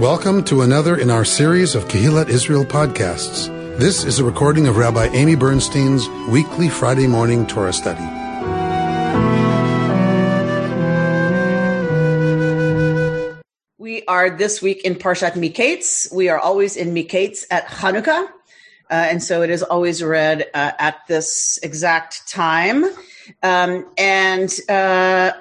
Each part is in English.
Welcome to another in our series of Kehillat Israel podcasts. This is a recording of Rabbi Amy Bernstein's weekly Friday morning Torah study. We are this week in Parshat Miketz. We are always in Miketz at Hanukkah. Uh, and so it is always read uh, at this exact time. Um, and uh,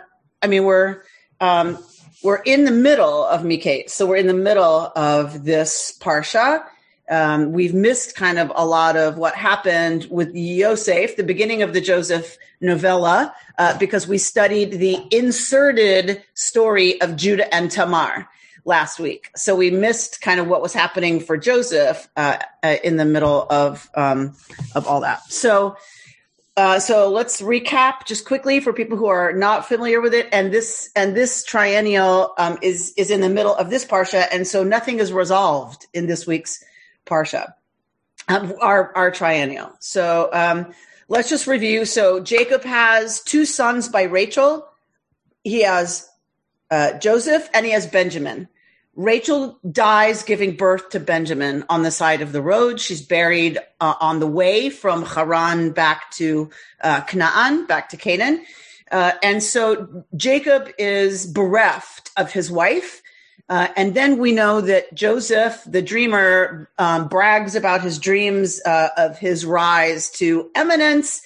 I mean, we're um, we're in the middle of Miketz, so we're in the middle of this parsha. Um, we've missed kind of a lot of what happened with Yosef, the beginning of the Joseph novella, uh, because we studied the inserted story of Judah and Tamar last week. So we missed kind of what was happening for Joseph uh, uh, in the middle of um, of all that. So uh, so let's recap just quickly for people who are not familiar with it. And this and this triennial um, is is in the middle of this parsha, and so nothing is resolved in this week's parsha, um, our our triennial. So um, let's just review. So Jacob has two sons by Rachel. He has uh, Joseph and he has Benjamin. Rachel dies giving birth to Benjamin on the side of the road. She's buried uh, on the way from Haran back to uh, Canaan, back to Canaan. Uh, and so Jacob is bereft of his wife. Uh, and then we know that Joseph, the dreamer, um, brags about his dreams uh, of his rise to eminence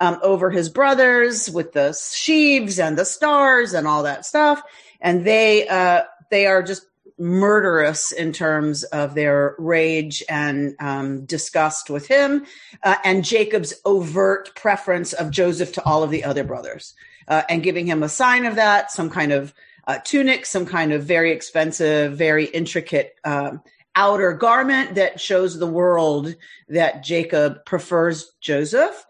um, over his brothers with the sheaves and the stars and all that stuff. And they uh, they are just murderous in terms of their rage and um, disgust with him, uh, and Jacob's overt preference of Joseph to all of the other brothers, uh, and giving him a sign of that, some kind of uh, tunic, some kind of very expensive, very intricate um, outer garment that shows the world that Jacob prefers Joseph.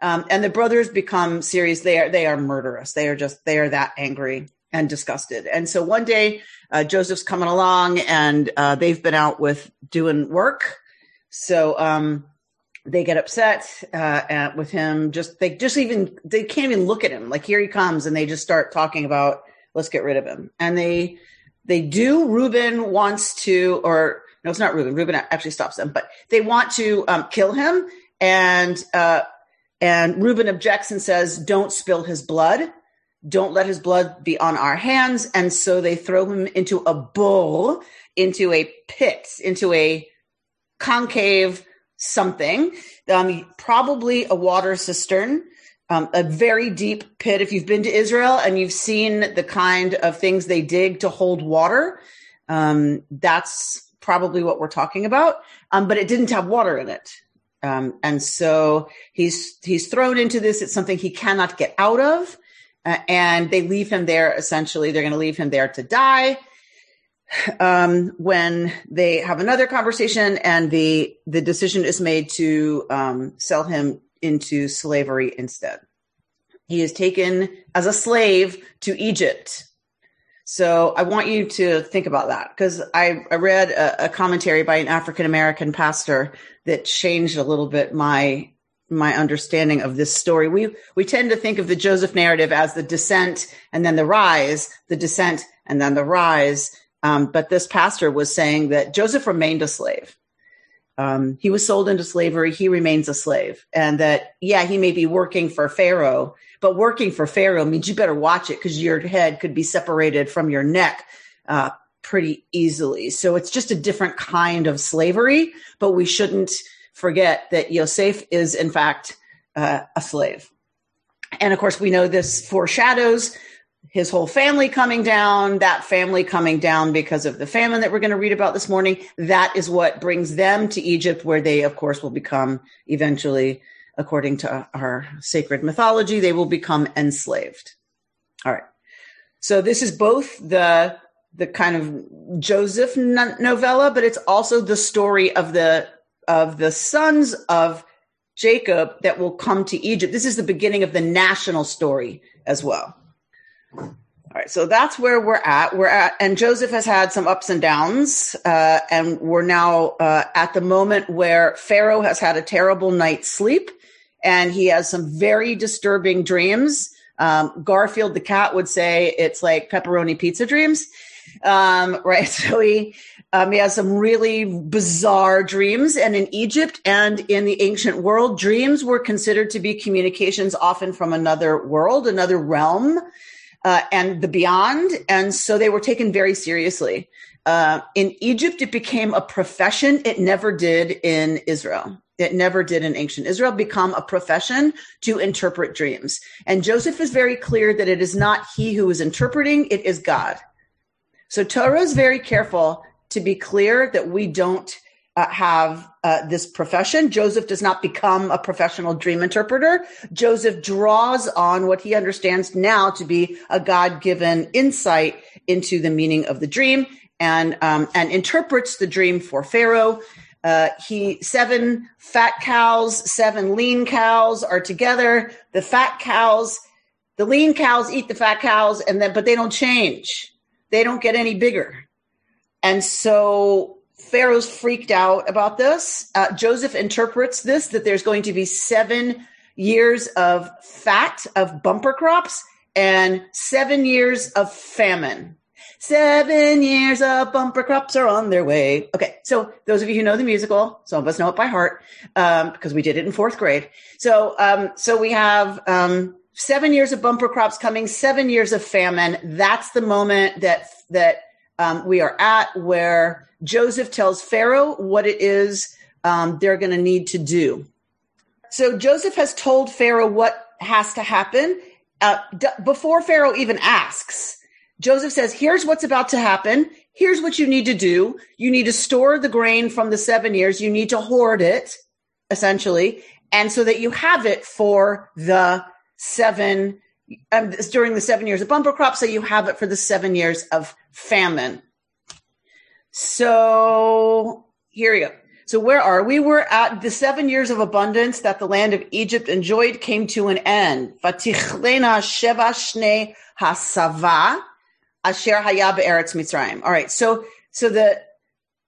Um, and the brothers become serious. They are they are murderous. They are just they are that angry and disgusted. And so one day, uh, Joseph's coming along and uh, they've been out with doing work. So um, they get upset uh, at, with him. Just they just even they can't even look at him. Like here he comes, and they just start talking about let's get rid of him. And they they do. Reuben wants to, or no, it's not Reuben. Reuben actually stops them, but they want to um, kill him. And uh, and Reuben objects and says, "Don't spill his blood." Don't let his blood be on our hands. And so they throw him into a bowl, into a pit, into a concave something, um, probably a water cistern, um, a very deep pit. If you've been to Israel and you've seen the kind of things they dig to hold water, um, that's probably what we're talking about. Um, but it didn't have water in it. Um, and so he's he's thrown into this. It's something he cannot get out of uh, and they leave him there. Essentially, they're going to leave him there to die. Um, when they have another conversation, and the the decision is made to um, sell him into slavery instead. He is taken as a slave to Egypt. So I want you to think about that because I, I, read a, a commentary by an African American pastor that changed a little bit my my understanding of this story. We we tend to think of the Joseph narrative as the descent and then the rise, the descent and then the rise. Um, but this pastor was saying that Joseph remained a slave. Um, he was sold into slavery. He remains a slave, and that yeah, he may be working for Pharaoh, but working for Pharaoh means you better watch it because your head could be separated from your neck uh, pretty easily. So it's just a different kind of slavery, but we shouldn't forget that Yosef is in fact uh, a slave. And of course, we know this foreshadows his whole family coming down, that family coming down because of the famine that we're going to read about this morning. That is what brings them to Egypt, where they, of course, will become eventually, according to our sacred mythology, they will become enslaved. All right. So this is both the the kind of Joseph novella, but it's also the story of the of the sons of Jacob that will come to Egypt. This is the beginning of the national story as well. All right, so that's where we're at. We're at, and Joseph has had some ups and downs, uh, and we're now uh, at the moment where Pharaoh has had a terrible night's sleep, and he has some very disturbing dreams Um, Garfield the cat would say it's like pepperoni pizza dreams. Um, right. So he, um, he has some really bizarre dreams. And in Egypt and in the ancient world, dreams were considered to be communications often from another world, another realm, uh, and the beyond. And so they were taken very seriously. Uh, in Egypt, it became a profession. It never did in Israel. It never did in ancient Israel become a profession to interpret dreams. And Joseph is very clear that it is not he who is interpreting, it is God. So Torah is very careful to be clear that we don't uh, have uh, this profession. Joseph does not become a professional dream interpreter. Joseph draws on what he understands now to be a God given insight into the meaning of the dream and um, and interprets the dream for Pharaoh. Uh, he seven fat cows, seven lean cows are together. The fat cows, the lean cows eat the fat cows, and then but they don't change. They don't get any bigger, and so Pharaoh's freaked out about this. Uh, Joseph interprets this that there's going to be seven years of fat of bumper crops and seven years of famine. Seven years of bumper crops are on their way. Okay. So those of you who know the musical, some of us know it by heart, um, because we did it in fourth grade. So, um, so we have, um, seven years of bumper crops coming, seven years of famine. That's the moment that, that, um, we are at where Joseph tells Pharaoh what it is, um, they're going to need to do. So Joseph has told Pharaoh what has to happen, uh, d- before Pharaoh even asks. Joseph says, here's what's about to happen. Here's what you need to do. You need to store the grain from the seven years. You need to hoard it, essentially. And so that you have it for the seven, um, during the seven years of bumper crop. So you have it for the seven years of famine. So here we go. So where are we? We're at the seven years of abundance that the land of Egypt enjoyed came to an end. Vatichlena sheva shne hasava Asher Hayab Eretz Mitzrayim. All right. So, so the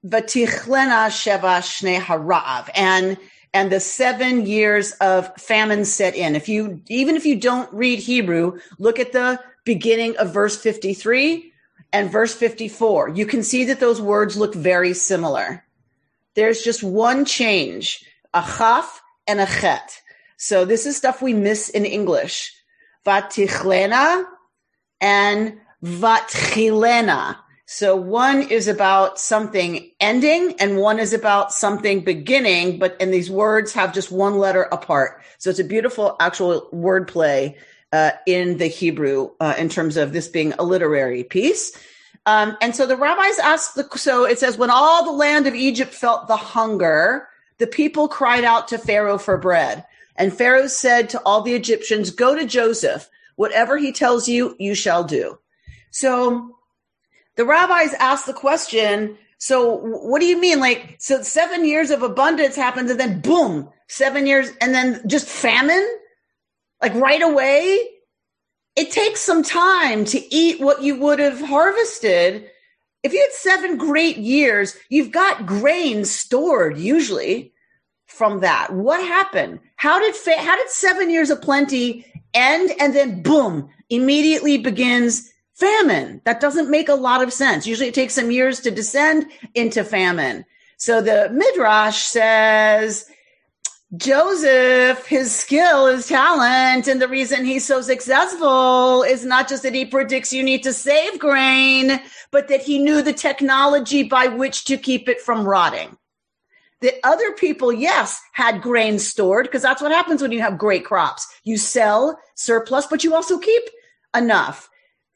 Vatichlena Sheva Shnei Harav and, and the seven years of famine set in. If you, even if you don't read Hebrew, look at the beginning of verse 53 and verse 54. You can see that those words look very similar. There's just one change, a chaf and a chet. So this is stuff we miss in English. Vatichlena and vatchilena. So one is about something ending and one is about something beginning, but and these words have just one letter apart. So it's a beautiful actual wordplay uh, in the Hebrew uh, in terms of this being a literary piece. Um, and so the rabbis asked the, so it says, when all the land of Egypt felt the hunger, the people cried out to Pharaoh for bread. And Pharaoh said to all the Egyptians, go to Joseph. Whatever he tells you, you shall do. So the rabbis asked the question, so what do you mean? Like, so seven years of abundance happens and then boom, seven years and then just famine? Like right away? It takes some time to eat what you would have harvested. If you had seven great years, you've got grain stored usually from that. What happened? How did, fa- how did seven years of plenty end and then boom, immediately begins famine. That doesn't make a lot of sense. Usually it takes some years to descend into famine. So the Midrash says, Joseph, his skill, his talent, and the reason he's so successful is not just that he predicts you need to save grain, but that he knew the technology by which to keep it from rotting. That other people, yes, had grain stored because that's what happens when you have great crops. You sell surplus, but you also keep enough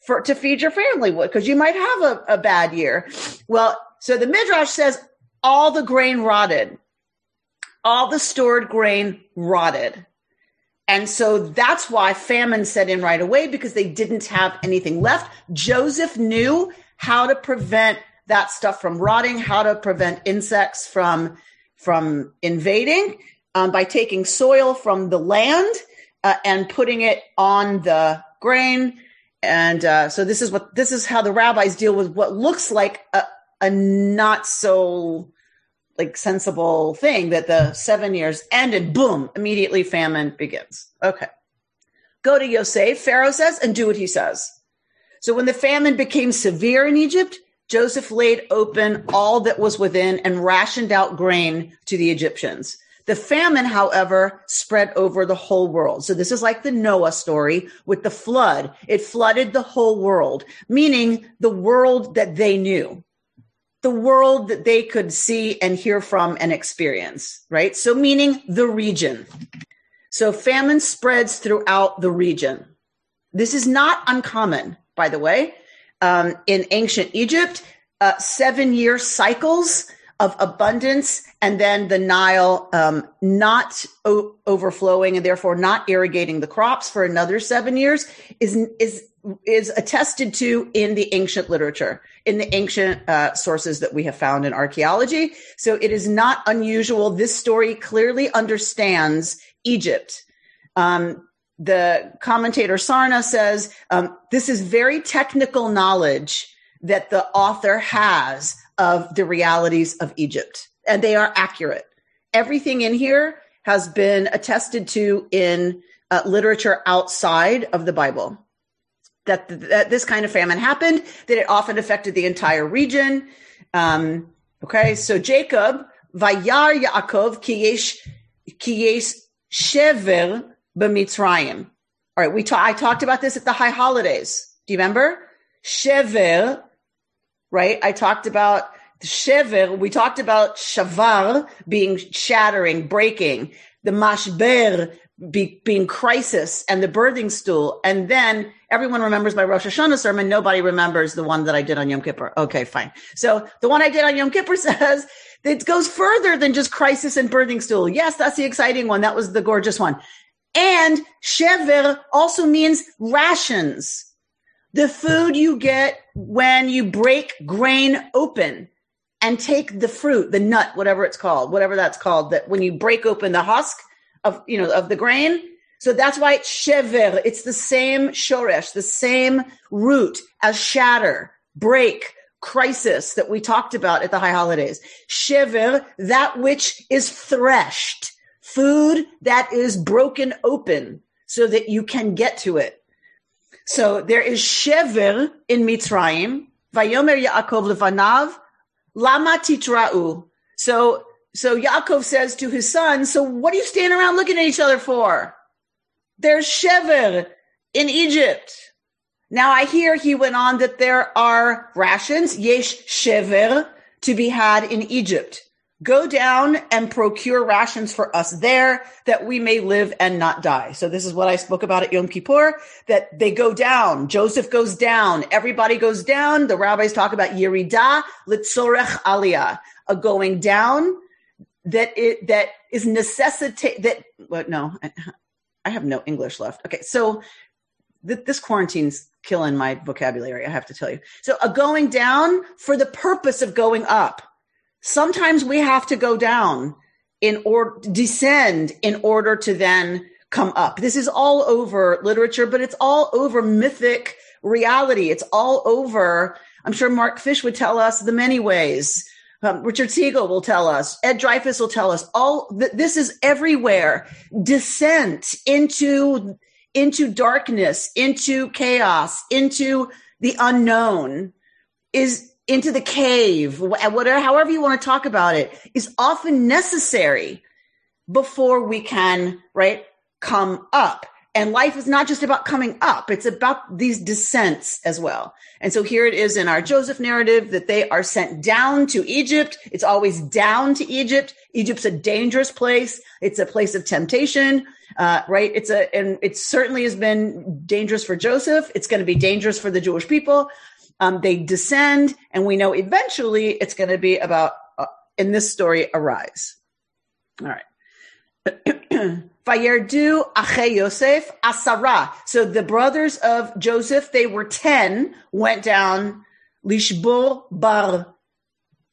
for to feed your family because you might have a, a bad year. Well, so the Midrash says all the grain rotted, all the stored grain rotted. And so that's why famine set in right away because they didn't have anything left. Joseph knew how to prevent that stuff from rotting, how to prevent insects from from invading um, by taking soil from the land uh, and putting it on the grain and uh, so this is what this is how the rabbis deal with what looks like a, a not so like sensible thing that the seven years end and boom, immediately famine begins. Okay. Go to Yosef, Pharaoh says, and do what he says. So when the famine became severe in Egypt, Joseph laid open all that was within and rationed out grain to the Egyptians. The famine, however, spread over the whole world. So this is like the Noah story with the flood. It flooded the whole world, meaning the world that they knew, the world that they could see and hear from and experience, right? So meaning the region. So famine spreads throughout the region. This is not uncommon, by the way. Um, in ancient Egypt, uh, seven year cycles of abundance and then the Nile um, not o- overflowing and therefore not irrigating the crops for another seven years is is is attested to in the ancient literature, in the ancient uh, sources that we have found in archaeology. So it is not unusual. This story clearly understands Egypt. Um, the commentator Sarna says um, this is very technical knowledge that the author has of the realities of Egypt, and they are accurate. Everything in here has been attested to in uh, literature outside of the Bible. That, that this kind of famine happened, that it often affected the entire region. Um, okay, so Jacob, Vayar Yaakov, Kiyesh Shever b'Mitzrayim. All right, we ta- I talked about this at the high holidays. Do you remember? Shever right? I talked about shever. We talked about shavar being shattering, breaking, the mashber be, being crisis, and the birthing stool. And then everyone remembers my Rosh Hashanah sermon. Nobody remembers the one that I did on Yom Kippur. Okay, fine. So the one I did on Yom Kippur says it goes further than just crisis and birthing stool. Yes, that's the exciting one. That was the gorgeous one. And shever also means rations the food you get when you break grain open and take the fruit, the nut, whatever it's called, whatever that's called, that when you break open the husk of, you know, of the grain. So that's why it's shever. It's the same shoresh, the same root as shatter, break, crisis that we talked about at the high holidays. Shever, that which is threshed, food that is broken open so that you can get to it. So there is shever in Mitzrayim. Vayomer Yaakov levanav lama titra'u. So so Yaakov says to his son, "So what are you standing around looking at each other for?" There's shever in Egypt. Now I hear he went on that there are rations, yesh shever, to be had in Egypt. Go down and procure rations for us there that we may live and not die. So this is what I spoke about at Yom Kippur, that they go down. Joseph goes down. Everybody goes down. The rabbis talk about Yerida litzorech aliyah, a going down that it, that is necessitate that, what, no, I, I have no English left. Okay. So th- this quarantine's killing my vocabulary. I have to tell you. So a going down for the purpose of going up sometimes we have to go down in order descend in order to then come up. This is all over literature, but it's all over mythic reality. It's all over. I'm sure Mark Fish would tell us the many ways. Um, Richard Siegel will tell us. Ed Dreyfus will tell us. All th- this is everywhere. Descent into into darkness, into chaos, into the unknown is into the cave, whatever, however you want to talk about it, is often necessary before we can, right, come up. And life is not just about coming up. It's about these descents as well. And so here it is in our Joseph narrative that they are sent down to Egypt. It's always down to Egypt. Egypt's a dangerous place. It's a place of temptation, uh, right? It's a, and it certainly has been dangerous for Joseph. It's going to be dangerous for the Jewish people. Um, they descend, and we know eventually it's going to be about, uh, in this story, arise. All right. Vayerdu Ache Yosef Asara. So the brothers of Joseph, they were 10, went down Lishbor Bar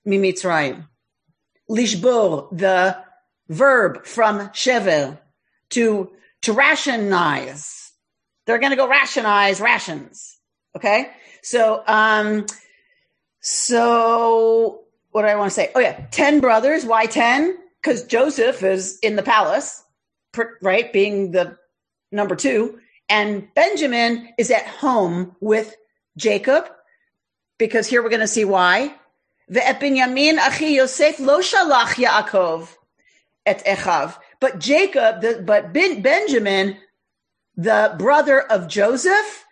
Mimitzrayim. Lishbor, the verb from Shevel, to, to rationize. They're going to go rationize rations. Okay. So, um, so what do I want to say? Oh yeah, 10 brothers. Why 10? Because Joseph is in the palace, right? Being the number two And Benjamin is at home with Jacob because here we're going to see why. Ve'et achi Yosef lo shalach Yaakov et Echav. But Jacob, the, but ben, Benjamin, the brother of Joseph,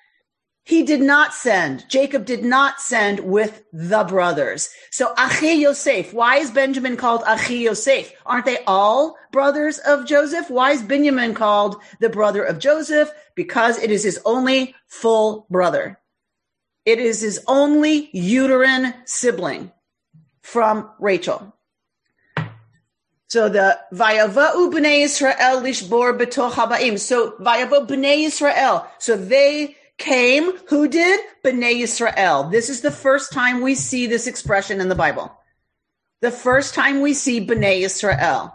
he did not send. Jacob did not send with the brothers. So Achi Yosef. Why is Benjamin called Achi Yosef? Aren't they all brothers of Joseph? Why is Benjamin called the brother of Joseph? Because it is his only full brother. It is his only uterine sibling from Rachel. So the Vayava'u b'nei Israel lishbor betoch habaim. So Vayava'u b'nei Israel. So they came. Who did? B'nei Israel. This is the first time we see this expression in the Bible. The first time we see B'nai Israel,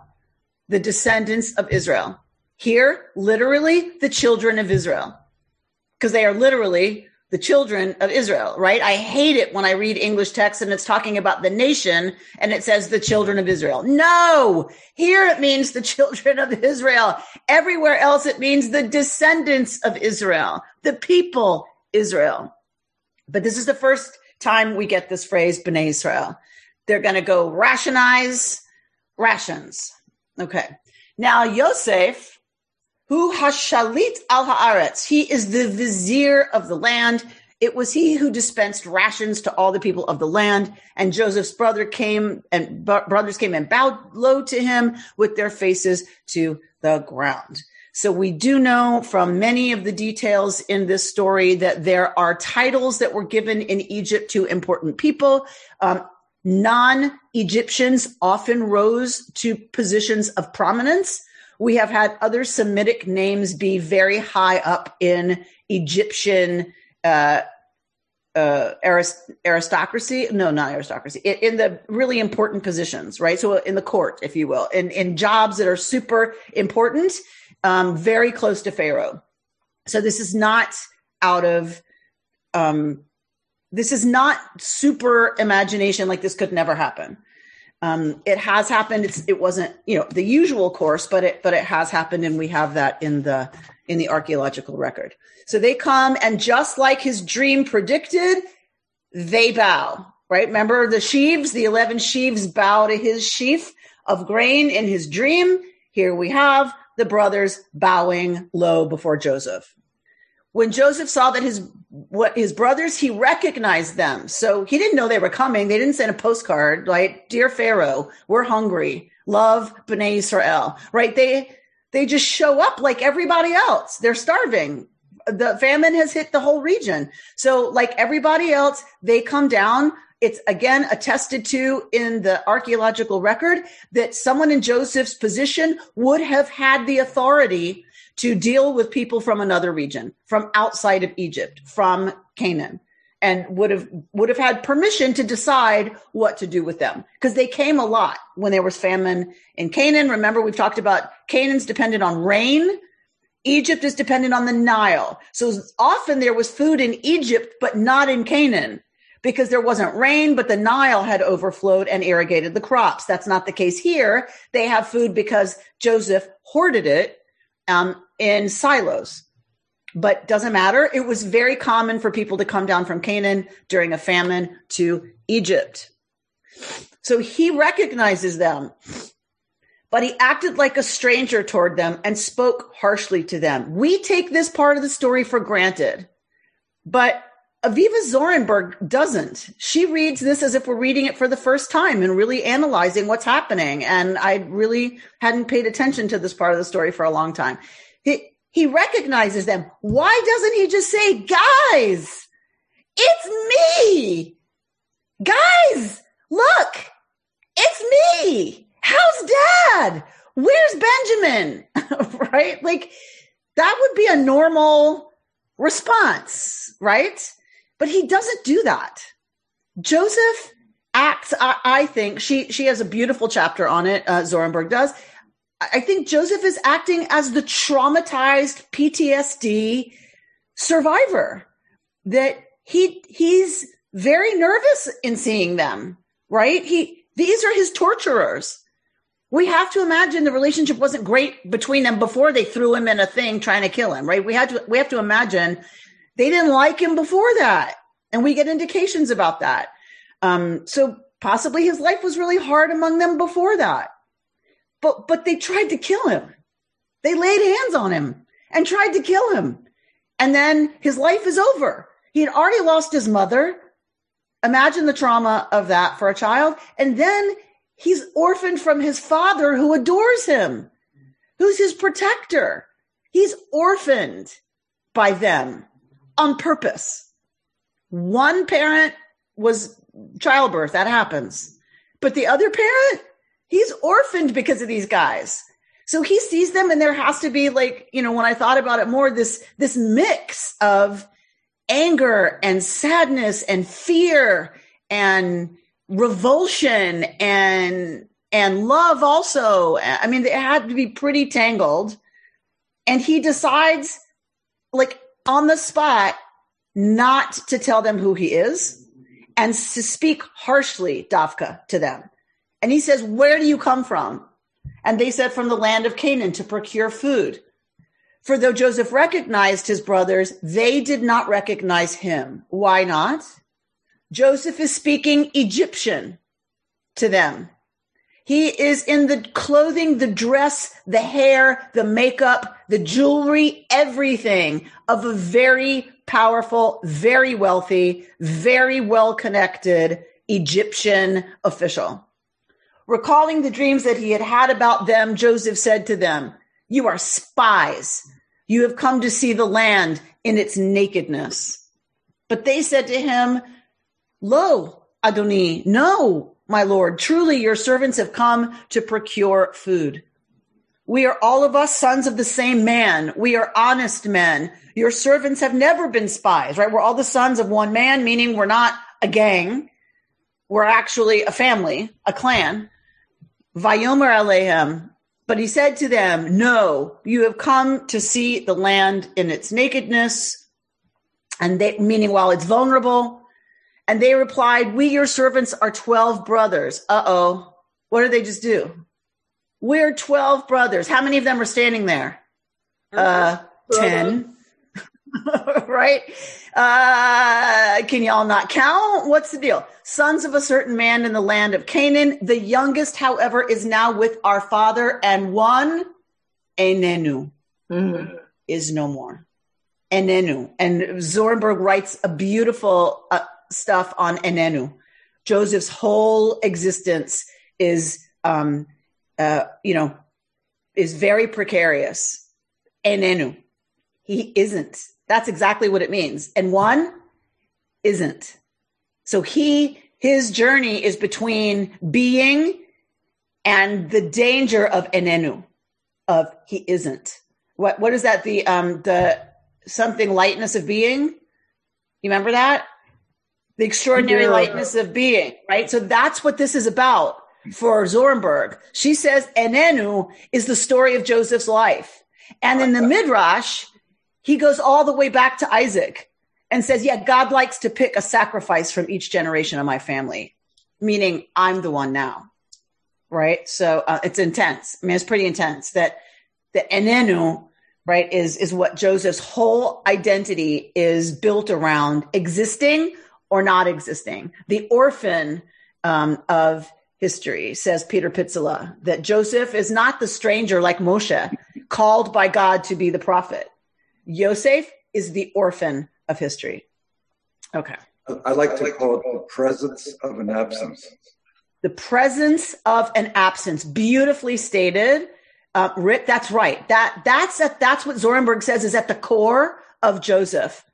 the descendants of Israel. Here, literally, the children of Israel. Because they are literally the children of Israel, right? I hate it when I read English text and it's talking about the nation and it says the children of Israel. No, here it means the children of Israel. Everywhere else it means the descendants of Israel, the people Israel. But this is the first time we get this phrase, B'nai Israel. They're going to go rationize rations. Okay. Now Yosef who hashalit al haaretz. He is the vizier of the land. It was he who dispensed rations to all the people of the land. And Joseph's brother came and brothers came and bowed low to him with their faces to the ground. So we do know from many of the details in this story that there are titles that were given in Egypt to important people. Um, non-Egyptians often rose to positions of prominence. We have had other Semitic names be very high up in Egyptian uh, uh, arist- aristocracy. No, not aristocracy. In, in, the really important positions, right? So in the court, if you will, in, in jobs that are super important, um, very close to Pharaoh. So this is not out of, um, this is not super imagination like this could never happen. Um, it has happened. It's, it wasn't, you know, the usual course, but it, but it has happened, and we have that in the in the archaeological record. So they come, and just like his dream predicted, they bow. Right? Remember the sheaves? The eleven sheaves bow to his sheaf of grain in his dream. Here we have the brothers bowing low before Joseph when Joseph saw that his what his brothers, he recognized them. So he didn't know they were coming. They didn't send a postcard like, "Dear Pharaoh, we're hungry. Love Bnei Israel." Right? They they just show up like everybody else. They're starving. The famine has hit the whole region. So like everybody else, they come down. It's again attested to in the archaeological record that someone in Joseph's position would have had the authority to deal with people from another region, from outside of Egypt, from Canaan, and would have would have had permission to decide what to do with them because they came a lot when there was famine in Canaan. Remember, we've talked about Canaan's dependent on rain. Egypt is dependent on the Nile. So often there was food in Egypt, but not in Canaan because there wasn't rain, but the Nile had overflowed and irrigated the crops. That's not the case here. They have food because Joseph hoarded it um, in silos. But doesn't matter. It was very common for people to come down from Canaan during a famine to Egypt. So he recognizes them, but he acted like a stranger toward them and spoke harshly to them. We take this part of the story for granted, but Aviva Zornberg doesn't. She reads this as if we're reading it for the first time and really analyzing what's happening. And I really hadn't paid attention to this part of the story for a long time. He, he recognizes them. Why doesn't he just say, guys, it's me. Guys, look, it's me. How's dad? Where's Benjamin? right? Like that would be a normal response, right? But he doesn't do that. Joseph acts, I, I think she, she has a beautiful chapter on it. Uh, Zornberg does. I think Joseph is acting as the traumatized PTSD survivor that he he's very nervous in seeing them, right? He these are his torturers. we have to imagine the relationship wasn't great between them before they threw him in a thing trying to kill him, right? We had to, we have to imagine they didn't like him before that. And we get indications about that. Um, so possibly his life was really hard among them before that. But, but they tried to kill him. They laid hands on him and tried to kill him. And then his life is over. He had already lost his mother. Imagine the trauma of that for a child. And then he's orphaned from his father who adores him, who's his protector. He's orphaned by them on purpose. One parent was childbirth, that happens. But the other parent, he's orphaned because of these guys. So he sees them and there has to be like, you know, when I thought about it more, this, this mix of anger and sadness and fear and revulsion and, and love also. I mean, it had to be pretty tangled. And he decides like on the spot not to tell them who he is and to speak harshly, Dafka, to them. And he says, Where do you come from? And they said, From the land of Canaan to procure food. For though Joseph recognized his brothers, they did not recognize him. Why not? Joseph is speaking Egyptian to them. He is in the clothing, the dress, the hair, the makeup, the jewelry, everything of a very powerful, very wealthy, very well connected Egyptian official. Recalling the dreams that he had had about them, Joseph said to them, You are spies. You have come to see the land in its nakedness. But they said to him, Lo, Adoni, no, my Lord, truly your servants have come to procure food. We are all of us sons of the same man. We are honest men. Your servants have never been spies, right? We're all the sons of one man, meaning we're not a gang. We're actually a family, a clan. Vayomer alehem. But he said to them, no, you have come to see the land in its nakedness. And they, meaning while it's vulnerable, and they replied, We, your servants, are 12 brothers. Uh oh. What did they just do? We're 12 brothers. How many of them are standing there? Uh, 10. right? Uh, can y'all not count? What's the deal? Sons of a certain man in the land of Canaan. The youngest, however, is now with our father, and one, Enenu, mm-hmm. is no more. Enenu. And Zornberg writes a beautiful uh, stuff on Enenu. Joseph's whole existence is, um, uh, you know, is very precarious. Enenu. He isn't. That's exactly what it means. And one isn't. So he, his journey is between being and the danger of enenu, of he isn't. What, what is that? The, um, the something lightness of being. You remember that? the extraordinary yeah. lightness of being, right? So that's what this is about for Zornberg. She says Enenu is the story of Joseph's life. And in the Midrash, he goes all the way back to Isaac and says, yeah, God likes to pick a sacrifice from each generation of my family, meaning I'm the one now. Right. So uh, it's intense. I mean, it's pretty intense that the Enenu, right, is, is what Joseph's whole identity is built around existing or not existing. The orphan um, of history, says Peter Pitzele, that Joseph is not the stranger like Moshe, called by God to be the prophet. Yosef is the orphan of history. Okay. I like to call it the presence of an absence. The presence of an absence. Beautifully stated. Uh, Rick, that's right. That that's a, that's what Zornberg says is at the core of Joseph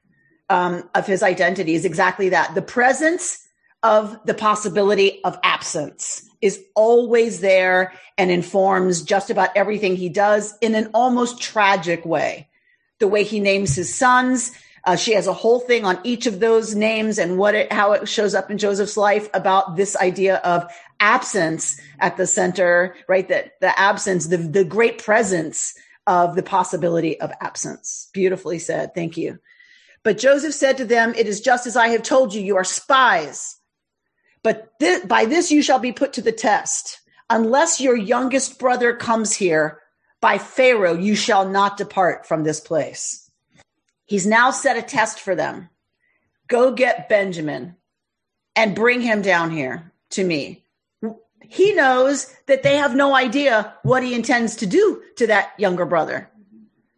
um, of his identity is exactly that. The presence of the possibility of absence is always there and informs just about everything he does in an almost tragic way. The way he names his sons. Uh, she has a whole thing on each of those names and what it, how it shows up in Joseph's life about this idea of absence at the center, right? That the absence, the, the great presence of the possibility of absence. Beautifully said. Thank you. But Joseph said to them, It is just as I have told you, you are spies. But th- by this you shall be put to the test. unless your youngest brother comes here by Pharaoh, you shall not depart from this place. He's now set a test for them. Go get Benjamin and bring him down here to me. He knows that they have no idea what he intends to do to that younger brother.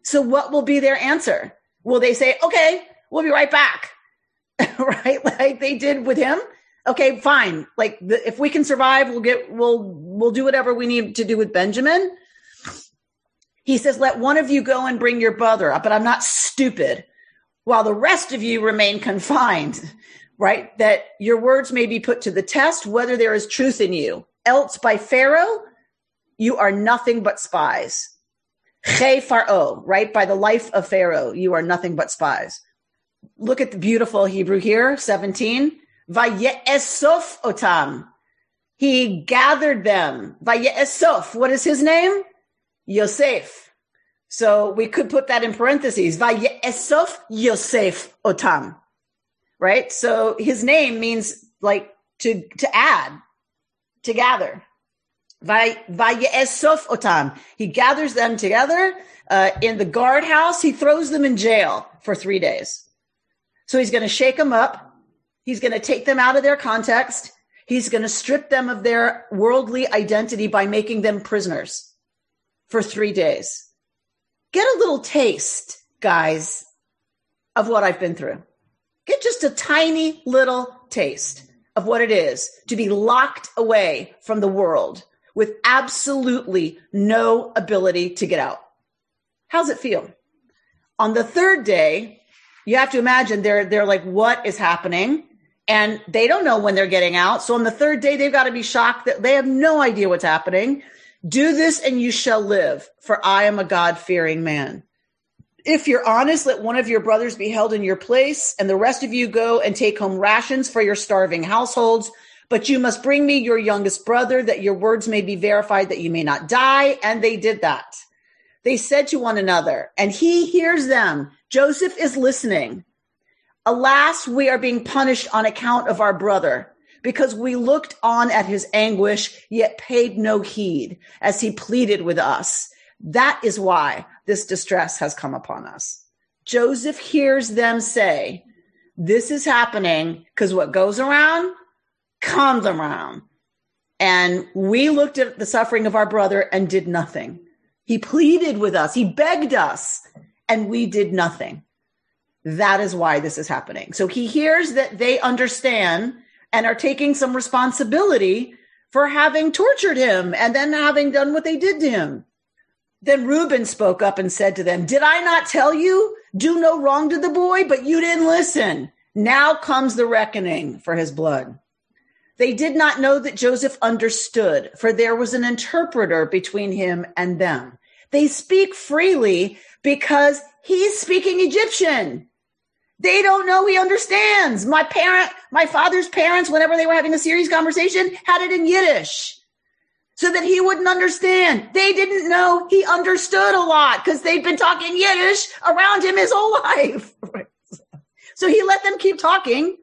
So what will be their answer? Will they say, okay, we'll be right back? right? Like they did with him. Okay, fine. Like the, if we can survive, we'll get, we'll, we'll do whatever we need to do with Benjamin. He says, let one of you go and bring your brother up, but I'm not stupid while the rest of you remain confined, right? That your words may be put to the test, whether there is truth in you. Else by Pharaoh, you are nothing but spies. Che Pharaoh, right? By the life of Pharaoh, you are nothing but spies. Look at the beautiful Hebrew here, 17. Vaye'esof otam. He gathered them. Vaye'esof. What is his name? Yosef. So we could put that in parentheses. Vaye'esof Yosef otam. Right? So his name means like to, to add, to gather. Vaye'esof otam. He gathers them together uh, in the guardhouse. He throws them in jail for three days. So he's going to shake them up. He's going to take them out of their context. He's going to strip them of their worldly identity by making them prisoners for three days. Get a little taste, guys, of what I've been through. Get just a tiny little taste of what it is to be locked away from the world with absolutely no ability to get out. How's it feel? On the third day, you have to imagine they're they're like, what is happening? And they don't know when they're getting out. So on the third day, they've got to be shocked that they have no idea what's happening. Do this and you shall live, for I am a God fearing man. If you're honest, let one of your brothers be held in your place, and the rest of you go and take home rations for your starving households. But you must bring me your youngest brother, that your words may be verified, that you may not die. And they did that. They said to one another, and he hears them. Joseph is listening. Alas, we are being punished on account of our brother because we looked on at his anguish, yet paid no heed as he pleaded with us. That is why this distress has come upon us. Joseph hears them say, this is happening because what goes around comes around. And we looked at the suffering of our brother and did nothing. He pleaded with us. He begged us and we did nothing. That is why this is happening. So he hears that they understand and are taking some responsibility for having tortured him and then having done what they did to him. Then Reuben spoke up and said to them, Did I not tell you? Do no wrong to the boy, but you didn't listen. Now comes the reckoning for his blood. They did not know that Joseph understood, for there was an interpreter between him and them. They speak freely because he's speaking Egyptian. They don't know he understands. My parent, my father's parents, whenever they were having a serious conversation, had it in Yiddish so that he wouldn't understand. They didn't know he understood a lot because they'd been talking Yiddish around him his whole life. so he let them keep talking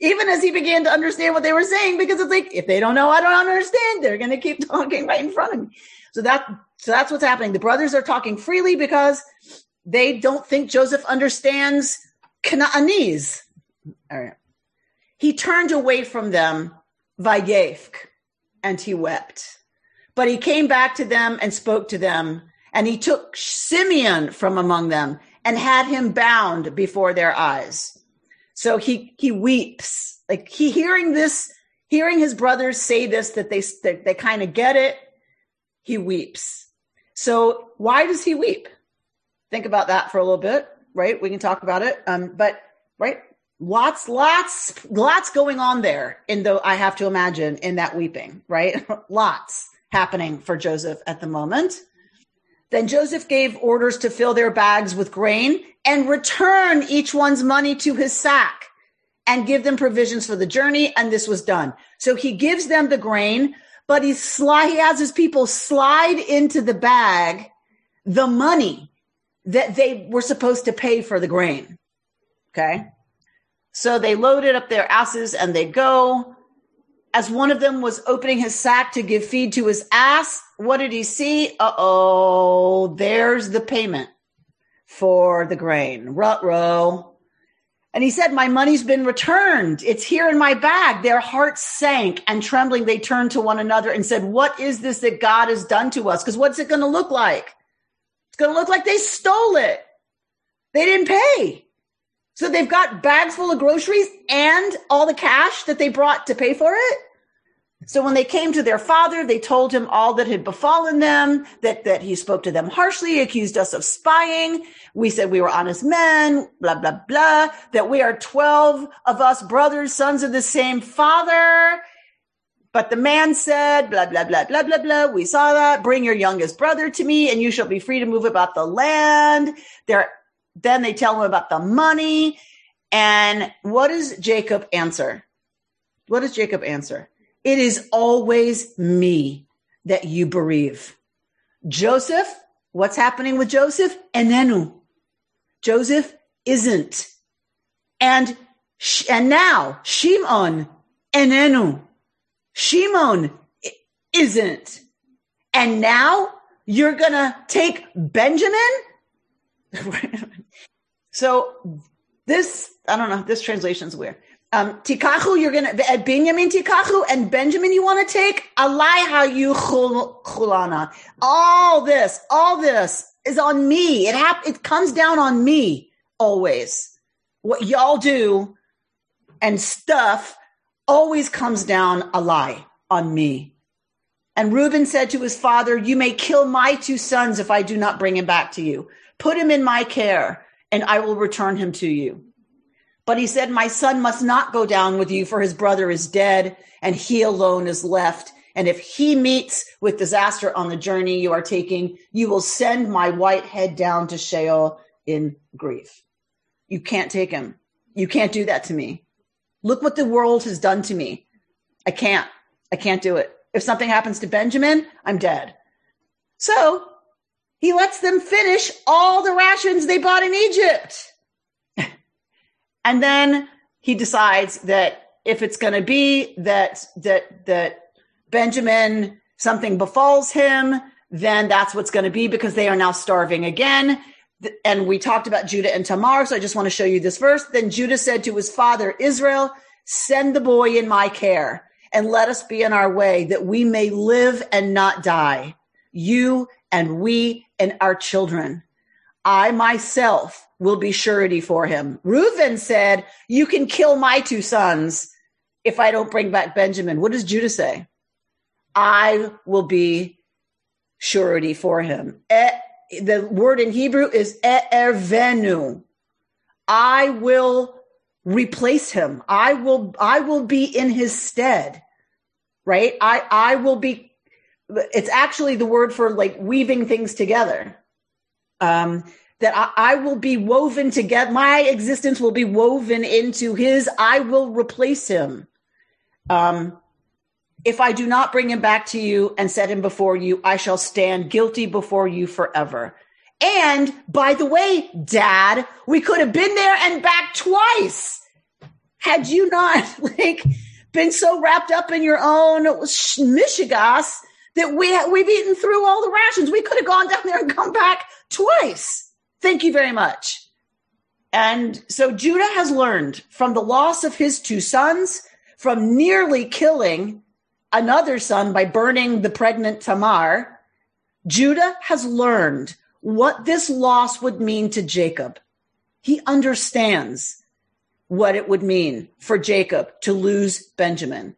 even as he began to understand what they were saying because it's like, if they don't know, I don't understand. They're going to keep talking right in front of me. So that, so that's what's happening. The brothers are talking freely because they don't think Joseph understands Canaanese. All right. He turned away from them, Vayefk, and he wept. But he came back to them and spoke to them, and he took Simeon from among them and had him bound before their eyes. So he he weeps, like he hearing this, hearing his brothers say this that they they, they kind of get it. He weeps. So why does he weep? Think about that for a little bit right? We can talk about it. Um, but right, lots, lots, lots going on there. In though I have to imagine in that weeping, right? lots happening for Joseph at the moment. Then Joseph gave orders to fill their bags with grain and return each one's money to his sack and give them provisions for the journey. And this was done. So he gives them the grain, but he sly, he has his people slide into the bag the money that they were supposed to pay for the grain. Okay. So they loaded up their asses and they go. as one of them was opening his sack to give feed to his ass, what did he see? Uh oh, there's the payment for the grain. Rut row. And he said, My money's been returned. It's here in my bag. Their hearts sank and trembling, they turned to one another and said, What is this that God has done to us? Because what's it going to look like? It's going to look like they stole it. They didn't pay. So they've got bags full of groceries and all the cash that they brought to pay for it. So when they came to their father, they told him all that had befallen them, that, that he spoke to them harshly, accused us of spying. We said we were honest men, blah, blah, blah, that we are 12 of us brothers, sons of the same father. But the man said, blah, blah, blah, blah, blah, blah. We saw that. Bring your youngest brother to me and you shall be free to move about the land. There, then they tell him about the money. And what does Jacob answer? What does Jacob answer? It is always me that you bereave. Joseph, what's happening with Joseph? Enenu. Joseph isn't. And, and now Shimon, enenu. Shimon isn't. And now you're going to take Benjamin? so this, I don't know, this translation's weird. Um, tikachu, you're gonna Benjamin tikachu, and Benjamin you want to take alaiha you chulana. All this, all this is on me. It hap- It comes down on me always. What y'all do and stuff always comes down a lie on me. And Reuben said to his father, "You may kill my two sons if I do not bring him back to you. Put him in my care, and I will return him to you." But he said, My son must not go down with you, for his brother is dead, and he alone is left. And if he meets with disaster on the journey you are taking, you will send my white head down to Sheol in grief. You can't take him. You can't do that to me. Look what the world has done to me. I can't. I can't do it. If something happens to Benjamin, I'm dead. So he lets them finish all the rations they bought in Egypt. And then he decides that if it's going to be that, that, that Benjamin, something befalls him, then that's what's going to be because they are now starving again. And we talked about Judah and Tamar. So I just want to show you this verse. Then Judah said to his father, Israel, send the boy in my care and let us be on our way that we may live and not die. You and we and our children. I myself will be surety for him. Reuben said, You can kill my two sons if I don't bring back Benjamin. What does Judah say? I will be surety for him. The word in Hebrew is ervenu. I will replace him. I will I will be in his stead. Right? I I will be it's actually the word for like weaving things together. Um that I, I, will be woven together. My existence will be woven into his. I will replace him. Um, if I do not bring him back to you and set him before you, I shall stand guilty before you forever. And by the way, dad, we could have been there and back twice. Had you not like been so wrapped up in your own mishigas that we, we've eaten through all the rations. We could have gone down there and come back twice. Thank you very much. And so Judah has learned from the loss of his two sons, from nearly killing another son by burning the pregnant Tamar. Judah has learned what this loss would mean to Jacob. He understands what it would mean for Jacob to lose Benjamin.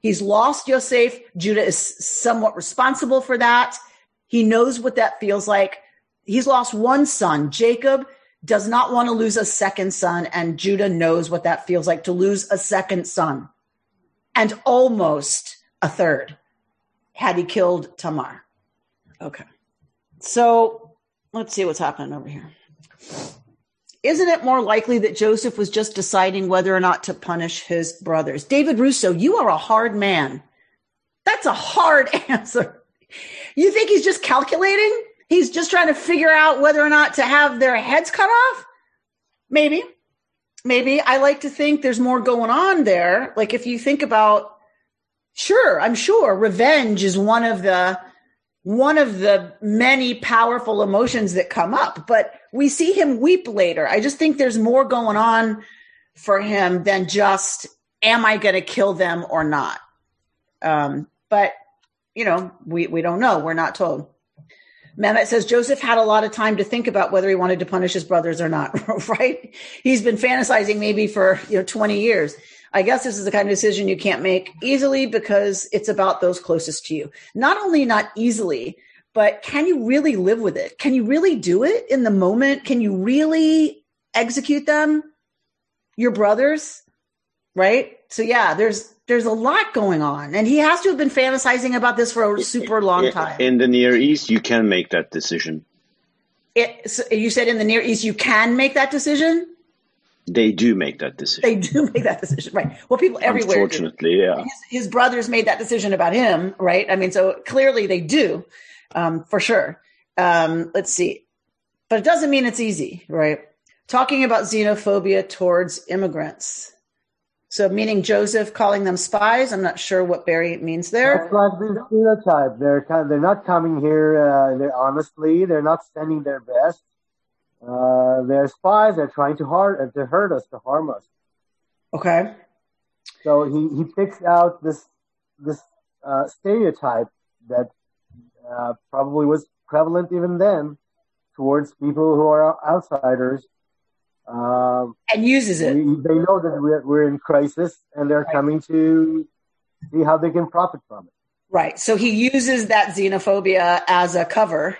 He's lost Yosef. Judah is somewhat responsible for that. He knows what that feels like he's lost one son. Jacob does not want to lose a second son, and Judah knows what that feels like to lose a second son and almost a third had he killed Tamar. Okay. So let's see what's happening over here. Isn't it more likely that Joseph was just deciding whether or not to punish his brothers? David Russo, you are a hard man. That's a hard answer. You think he's just calculating? He's just trying to figure out whether or not to have their heads cut off. Maybe, maybe I like to think there's more going on there. Like if you think about Sure, I'm sure revenge is one of the one of the many powerful emotions that come up, but we see him weep later. I just think there's more going on for him than just am I going to kill them or not? Um, but you know, we we don't know. We're not told. Mehmet says Joseph had a lot of time to think about whether he wanted to punish his brothers or not, right? He's been fantasizing maybe for, you know, 20 years. I guess this is the kind of decision you can't make easily because it's about those closest to you. Not only not easily, but can you really live with it? Can you really do it in the moment? Can you really execute them? Your brothers, right? So yeah, there's there's a lot going on, and he has to have been fantasizing about this for a super long time. In the Near East, you can make that decision. It, so you said in the Near East, you can make that decision. They do make that decision. They do make that decision, right? Well, people everywhere. Unfortunately, do. yeah. His, his, brothers made that decision about him, right? I mean, so clearly they do, um, for sure. Um, let's see, but it doesn't mean it's easy, right? Talking about xenophobia towards immigrants. So, meaning Joseph calling them spies. I'm not sure what Barry means there. That's like the stereotype. They're kind of, they're not coming here. Uh, they're honestly. They're not sending their best uh, they're spies. They're trying to hurt uh, to hurt us, to harm us. Okay. So he, he picks out this this uh, stereotype that uh, probably was prevalent even then towards people who are outsiders. Um, and uses it. We, they know that we're, we're in crisis and they're right. coming to see how they can profit from it. Right. So he uses that xenophobia as a cover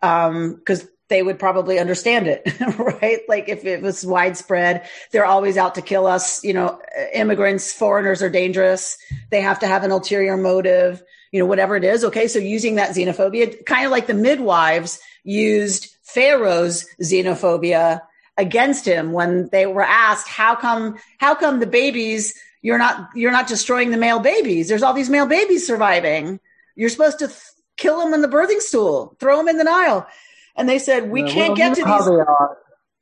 because um, they would probably understand it, right? Like if it was widespread, they're always out to kill us. You know, immigrants, foreigners are dangerous. They have to have an ulterior motive, you know, whatever it is. Okay. So using that xenophobia, kind of like the midwives used Pharaoh's xenophobia against him when they were asked, how come, how come the babies, you're not, you're not destroying the male babies? There's all these male babies surviving. You're supposed to th- kill them in the birthing stool, throw them in the Nile and they said we yeah, can't well, get to these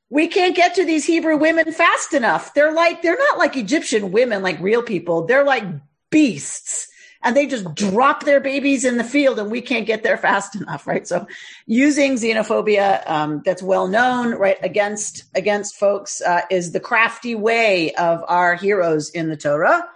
we can't get to these Hebrew women fast enough. They're like they're not like Egyptian women like real people. They're like beasts. And they just drop their babies in the field and we can't get there fast enough, right? So using xenophobia um, that's well known, right, against against folks uh, is the crafty way of our heroes in the Torah.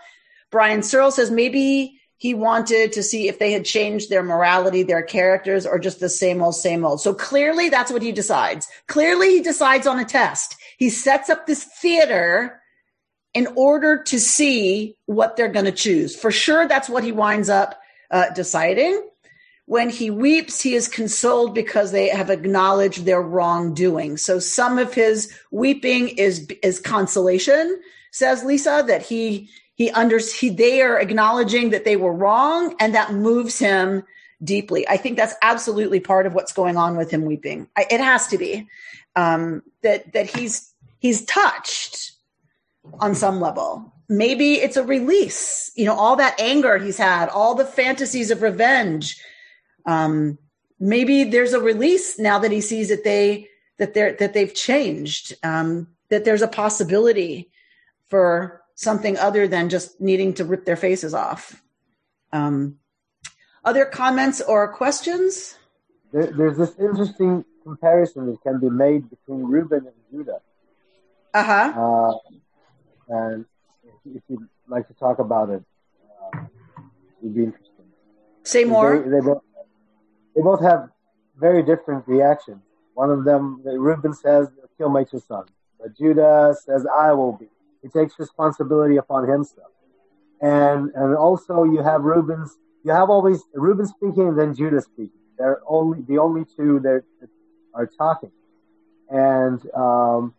Brian Searle says maybe he wanted to see if they had changed their morality, their characters, or just the same old, same old. So clearly that's what he decides. Clearly he decides on a test. He sets up this theater in order to see what they're going to choose. For sure, that's what he winds up uh, deciding. When he weeps, he is consoled because they have acknowledged their wrongdoing. So some of his weeping is, is consolation, says Lisa, that he he under he they are acknowledging that they were wrong and that moves him deeply. I think that's absolutely part of what's going on with him weeping. I, it has to be um, that that he's he's touched on some level. Maybe it's a release you know all that anger he's had all the fantasies of revenge. Um, maybe there's a release now that he sees that they that they're that they've changed um, that there's a possibility for something other than just needing to rip their faces off. Um, other comments or questions? There, there's this interesting comparison that can be made between Reuben and Judah. Uh-huh. Uh, and if you'd like to talk about it, uh, it would be interesting. Say more. They, they, both, they both have very different reactions. One of them, Reuben says, kill my two sons. But Judah says, I will be. He takes responsibility upon himself. And and also you have Reuben's you have always Reuben speaking and then Judah speaking. They're only the only two that are talking. And um,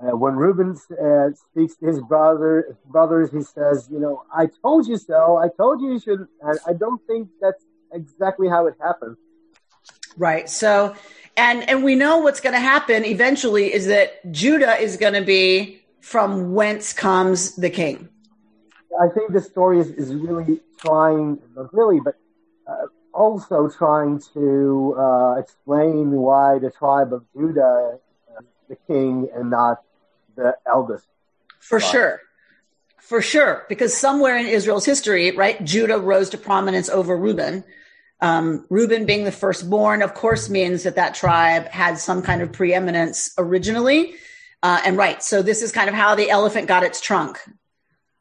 uh, when Reuben uh, speaks to his brother brothers, he says, "You know, I told you so. I told you you should." I don't think that's exactly how it happened. Right. So, and and we know what's going to happen eventually is that Judah is going to be from whence comes the king. I think the story is, is really trying, not really, but uh, also trying to uh, explain why the tribe of Judah, uh, the king, and not the eldest. For tribe. sure. For sure, because somewhere in Israel's history, right, Judah rose to prominence over Reuben. Um, Reuben being the firstborn, of course, means that that tribe had some kind of preeminence originally. Uh, and right, so this is kind of how the elephant got its trunk,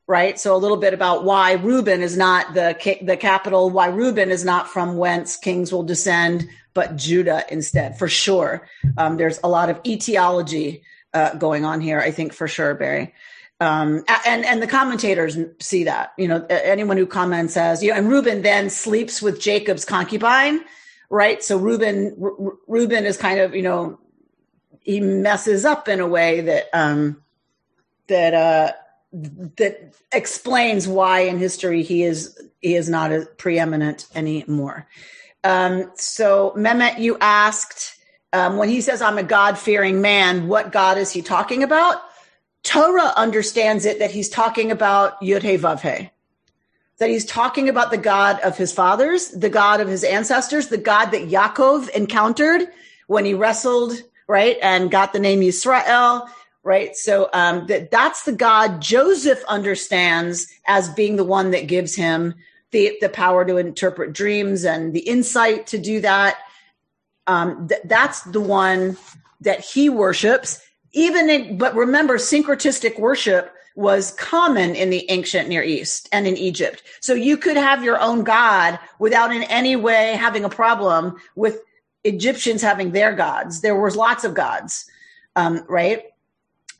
right? So a little bit about why Reuben is not the the capital, why Reuben is not from whence kings will descend, but Judah instead, for sure. Um, there's a lot of etiology uh, going on here, I think, for sure, Barry. Um, and and the commentators see that. You know, anyone who comments says, you know, and Reuben then sleeps with Jacob's concubine, right? So Reuben Reuben is kind of you know he messes up in a way that um, that uh, that explains why in history he is he is not preeminent anymore. Um, so Mehmet, you asked um, when he says I'm a God fearing man, what God is he talking about? Torah understands it that he's talking about Yud He Vav He, that he's talking about the God of his fathers, the God of his ancestors, the God that Yaakov encountered when he wrestled, right, and got the name Israel, right? So um, that that's the God Joseph understands as being the one that gives him the the power to interpret dreams and the insight to do that. Um, th- that's the one that he worships even in, but remember, syncretistic worship was common in the ancient Near East and in Egypt. So you could have your own God without in any way having a problem with Egyptians having their gods. There was lots of gods, um, right?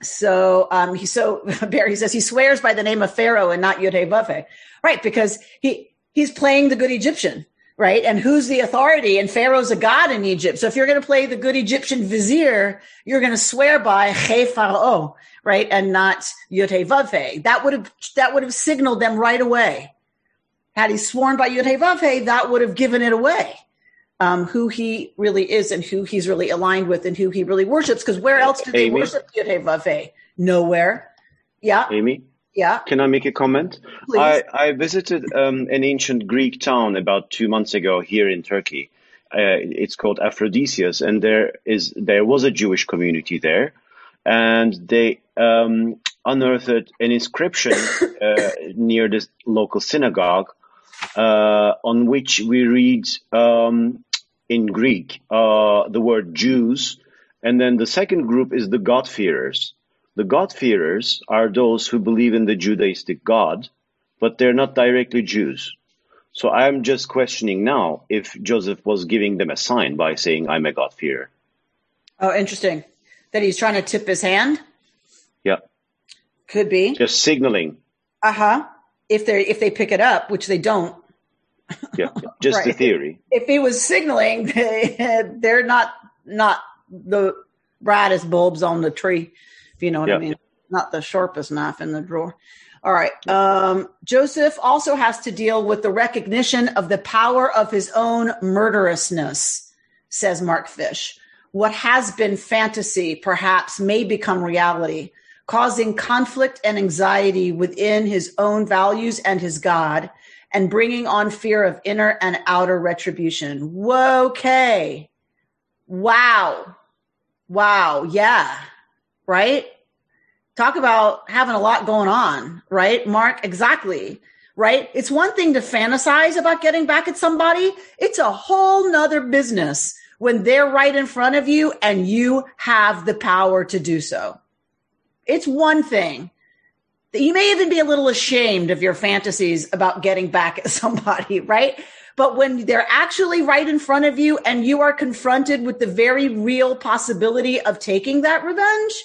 So um, he so Barry says he swears by the name of Pharaoh and not Yud right? Because he he's playing the good Egyptian right? And who's the authority? And Pharaoh's a god in Egypt. So if you're going to play the good Egyptian vizier, you're going to swear by Che Pharaoh, right? And not Vavhe. That would have, that would have signaled them right away. Had he sworn by Vavhe, that would have given it away. Um, who he really is and who he's really aligned with and who he really worships. Because where else do they Amy? worship Yote Nowhere. Yeah. Amy? Yeah. Can I make a comment? Please. I, I visited um, an ancient Greek town about two months ago here in Turkey. Uh, it's called Aphrodisias, and there is there was a Jewish community there, and they um, unearthed an inscription uh, near the local synagogue uh, on which we read um, in Greek uh, the word Jews, and then the second group is the God-fearers. The God-fearers are those who believe in the Judaistic God, but they're not directly Jews. So I'm just questioning now if Joseph was giving them a sign by saying, I'm a God-fearer. Oh, interesting. That he's trying to tip his hand. Yeah, Could be. just signaling. Uh huh. If they if they pick it up, which they don't. Yeah, just the theory. If he was signaling, they, they're not not the brightest bulbs on the tree. If you know what I mean. Not the sharpest knife in the drawer. All right. Um, Joseph also has to deal with the recognition of the power of his own murderousness, says Mark Fish. What has been fantasy perhaps may become reality, causing conflict and anxiety within his own values and his God, and bringing on fear of inner and outer retribution. Whoa, okay. Wow. Wow. Yeah. Right? Talk about having a lot going on, right? Mark, exactly. Right? It's one thing to fantasize about getting back at somebody. It's a whole nother business when they're right in front of you and you have the power to do so. It's one thing. You may even be a little ashamed of your fantasies about getting back at somebody, right? But when they're actually right in front of you and you are confronted with the very real possibility of taking that revenge,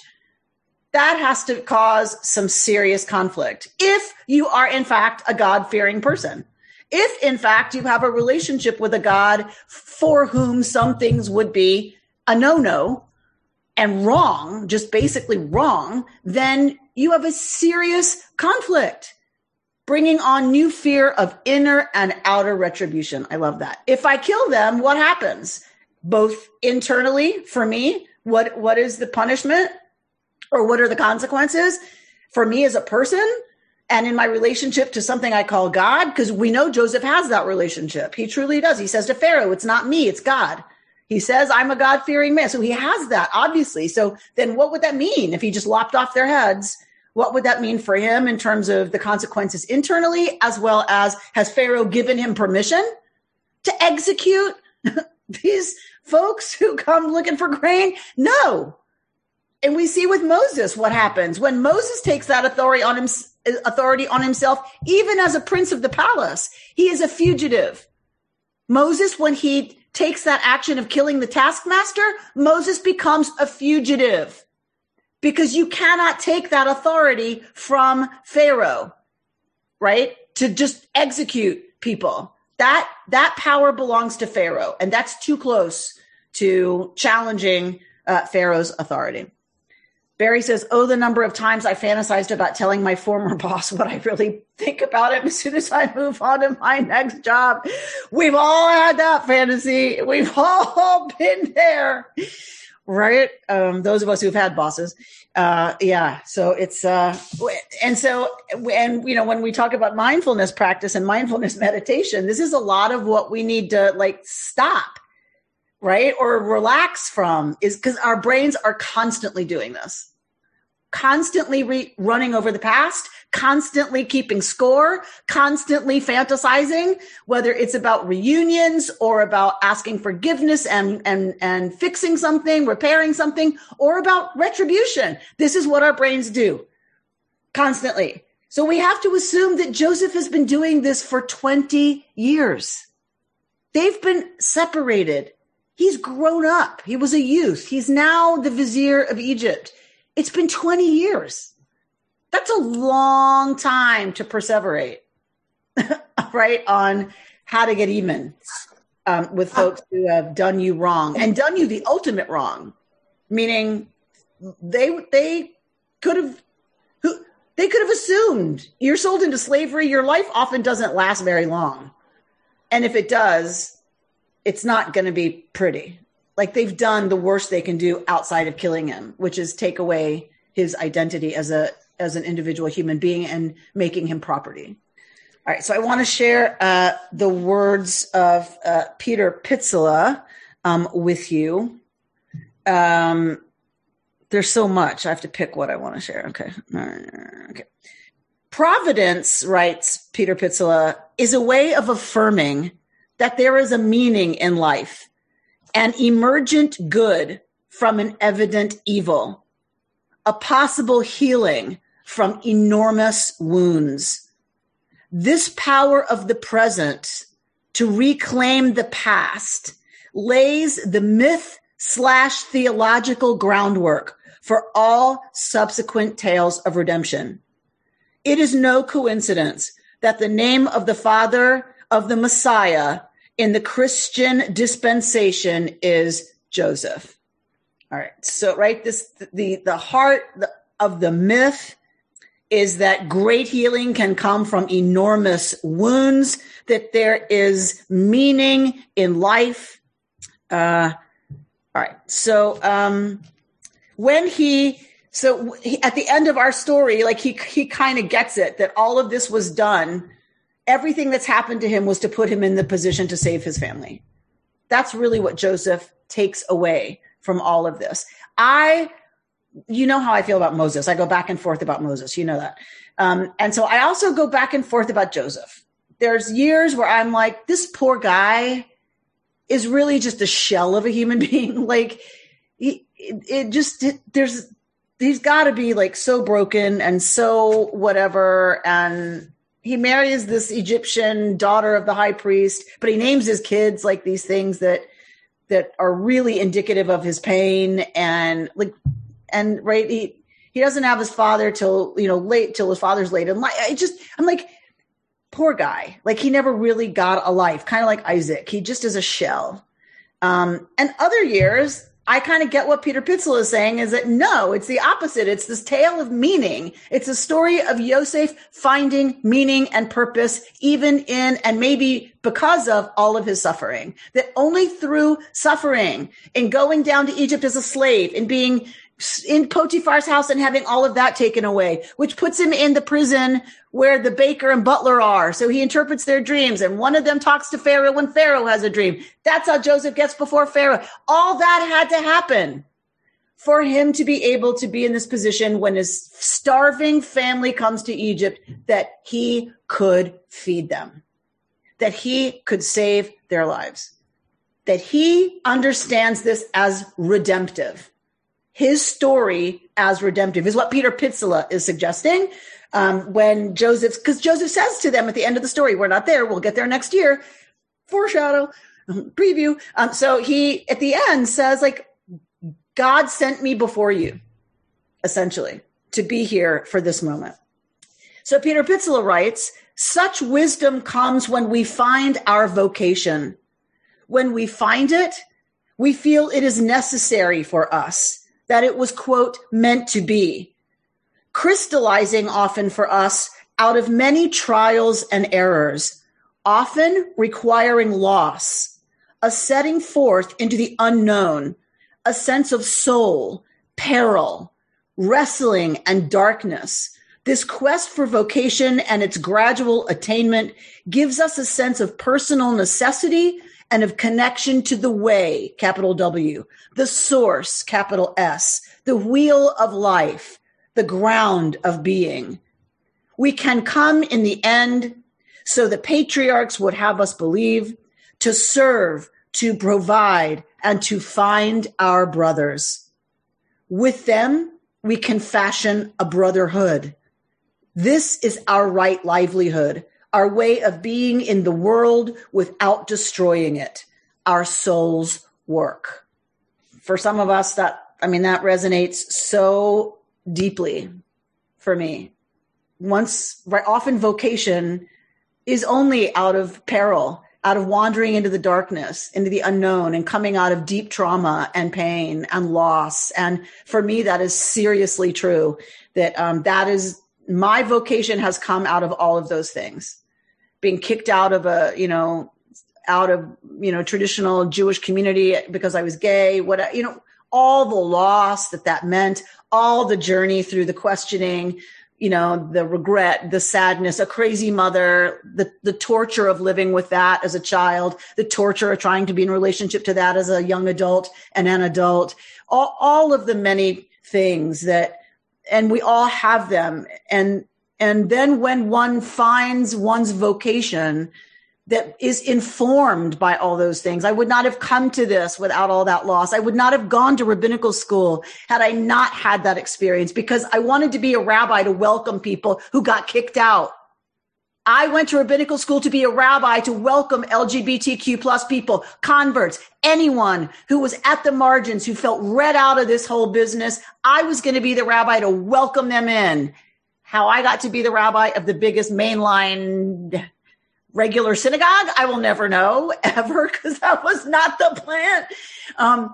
that has to cause some serious conflict. If you are, in fact, a God fearing person, if, in fact, you have a relationship with a God for whom some things would be a no no and wrong, just basically wrong, then you have a serious conflict bringing on new fear of inner and outer retribution. I love that. If I kill them, what happens? Both internally for me, what what is the punishment or what are the consequences for me as a person and in my relationship to something I call God because we know Joseph has that relationship. He truly does. He says to Pharaoh, "It's not me, it's God." He says, I'm a God fearing man. So he has that, obviously. So then what would that mean if he just lopped off their heads? What would that mean for him in terms of the consequences internally, as well as has Pharaoh given him permission to execute these folks who come looking for grain? No. And we see with Moses what happens when Moses takes that authority on him, authority on himself, even as a prince of the palace. He is a fugitive. Moses, when he takes that action of killing the taskmaster, Moses becomes a fugitive because you cannot take that authority from Pharaoh, right? To just execute people. That, that power belongs to Pharaoh and that's too close to challenging uh, Pharaoh's authority. Barry says, Oh, the number of times I fantasized about telling my former boss what I really think about him as soon as I move on to my next job. We've all had that fantasy. We've all been there, right? Um, those of us who've had bosses. Uh, yeah. So it's, uh, and so, and, you know, when we talk about mindfulness practice and mindfulness meditation, this is a lot of what we need to like stop right? Or relax from is because our brains are constantly doing this, constantly re- running over the past, constantly keeping score, constantly fantasizing, whether it's about reunions or about asking forgiveness and, and, and fixing something, repairing something, or about retribution. This is what our brains do constantly. So we have to assume that Joseph has been doing this for 20 years. They've been separated He's grown up. He was a youth. He's now the vizier of Egypt. It's been 20 years. That's a long time to perseverate, right? On how to get even um, with folks who have done you wrong and done you the ultimate wrong, meaning they they could have who they could have assumed you're sold into slavery. Your life often doesn't last very long, and if it does, it's not going to be pretty. Like they've done the worst they can do outside of killing him, which is take away his identity as a as an individual human being and making him property. All right, so I want to share uh, the words of uh, Peter Pitzele um, with you. Um, there's so much. I have to pick what I want to share. Okay. Okay. Providence, writes Peter Pitzele, is a way of affirming that there is a meaning in life, an emergent good from an evident evil, a possible healing from enormous wounds. This power of the present to reclaim the past lays the myth slash theological groundwork for all subsequent tales of redemption. It is no coincidence that the name of the Father of the Messiah in the Christian dispensation is Joseph. All right. So, right, this the the heart of the myth is that great healing can come from enormous wounds. That there is meaning in life. Uh, all right. So, um, when he so he, at the end of our story, like he he kind of gets it that all of this was done everything that's happened to him was to put him in the position to save his family. That's really what Joseph takes away from all of this. I, you know how I feel about Moses. I go back and forth about Moses. You know that. Um, and so I also go back and forth about Joseph. There's years where I'm like, this poor guy is really just a shell of a human being. like, it, it just, it, there's, he's got to be like so broken and so whatever. And he marries this Egyptian daughter of the high priest, but he names his kids like these things that that are really indicative of his pain and like and right he he doesn't have his father till you know late till his father's late and like I just I'm like poor guy like he never really got a life kind of like Isaac he just is a shell um and other years I kind of get what Peter Pitzele is saying is that no, it's the opposite. It's this tale of meaning. It's a story of Yosef finding meaning and purpose, even in and maybe because of all of his suffering. That only through suffering and going down to Egypt as a slave and being in Potiphar's house and having all of that taken away, which puts him in the prison where the baker and butler are. So he interprets their dreams and one of them talks to Pharaoh when Pharaoh has a dream. That's how Joseph gets before Pharaoh. All that had to happen for him to be able to be in this position when his starving family comes to Egypt that he could feed them, that he could save their lives, that he understands this as redemptive. His story as redemptive is what Peter Pitzele is suggesting. Um, when Joseph, because Joseph says to them at the end of the story, "We're not there. We'll get there next year." Foreshadow, preview. Um, so he at the end says, "Like God sent me before you, essentially, to be here for this moment. So Peter Pitzele writes, such wisdom comes when we find our vocation. When we find it, we feel it is necessary for us, that it was, quote, meant to be, crystallizing often for us out of many trials and errors, often requiring loss, a setting forth into the unknown, a sense of soul, peril, wrestling, and darkness. This quest for vocation and its gradual attainment gives us a sense of personal necessity and of connection to the way, capital W, the source, capital S, the wheel of life, the ground of being. We can come in the end, so the patriarchs would have us believe, to serve, to provide, and to find our brothers. With them, we can fashion a brotherhood. This is our right livelihood, our way of being in the world without destroying it, our soul's work. For some of us, that, I mean, that resonates so deeply for me. Once, right, often vocation is only out of peril out of wandering into the darkness, into the unknown, and coming out of deep trauma and pain and loss. And for me, that is seriously true. That um, that is my vocation has come out of all of those things. Being kicked out of a, you know, out of you know traditional Jewish community because I was gay. What you know, all the loss that that meant, all the journey through the questioning, you know, the regret, the sadness, a crazy mother, the, the torture of living with that as a child, the torture of trying to be in relationship to that as a young adult and an adult, all, all of the many things that, and we all have them. And, and then when one finds one's vocation, that is informed by all those things. I would not have come to this without all that loss. I would not have gone to rabbinical school had I not had that experience because I wanted to be a rabbi to welcome people who got kicked out. I went to rabbinical school to be a rabbi to welcome LGBTQ plus people, converts, anyone who was at the margins, who felt read out of this whole business. I was going to be the rabbi to welcome them in. How I got to be the rabbi of the biggest mainline regular synagogue. I will never know ever because that was not the plan. Um,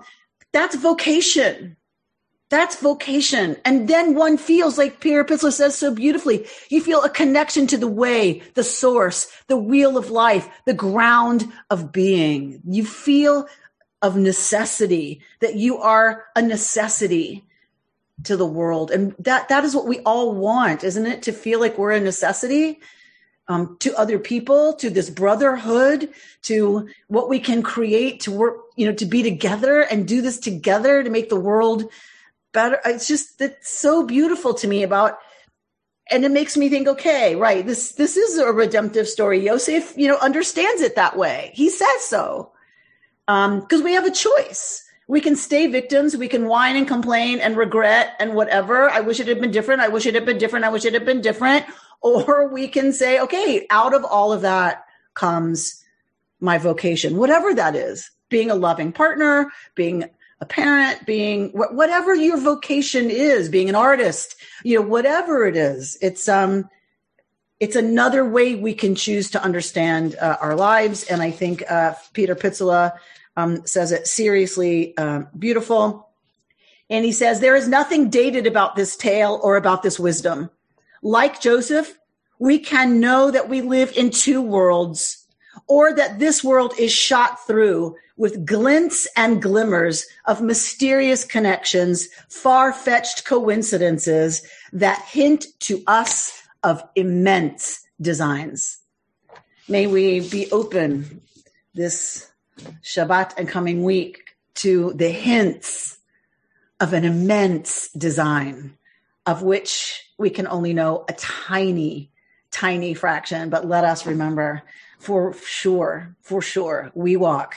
that's vocation. That's vocation. And then one feels like Peter Pitzele says so beautifully. You feel a connection to the way, the source, the wheel of life, the ground of being. You feel of necessity that you are a necessity to the world. And that, that is what we all want, isn't it? To feel like we're a necessity um, to other people, to this brotherhood, to what we can create to work, you know, to be together and do this together to make the world better. It's just, it's so beautiful to me about, and it makes me think, okay, right, this, this is a redemptive story. Yosef, you know, understands it that way. He says so. Um, cause we have a choice. We can stay victims. We can whine and complain and regret and whatever. I wish it had been different. I wish it had been different. I wish it had been different or we can say, okay, out of all of that comes my vocation, whatever that is, being a loving partner, being a parent, being whatever your vocation is, being an artist, you know, whatever it is, it's, um, it's another way we can choose to understand uh, our lives. And I think uh, Peter Pitzele um, says it seriously uh, beautiful. And he says, There is nothing dated about this tale or about this wisdom like Joseph, we can know that we live in two worlds or that this world is shot through with glints and glimmers of mysterious connections, far fetched coincidences that hint to us of immense designs. May we be open this Shabbat and coming week to the hints of an immense design of which we can only know a tiny, tiny fraction. But let us remember for sure, for sure, we walk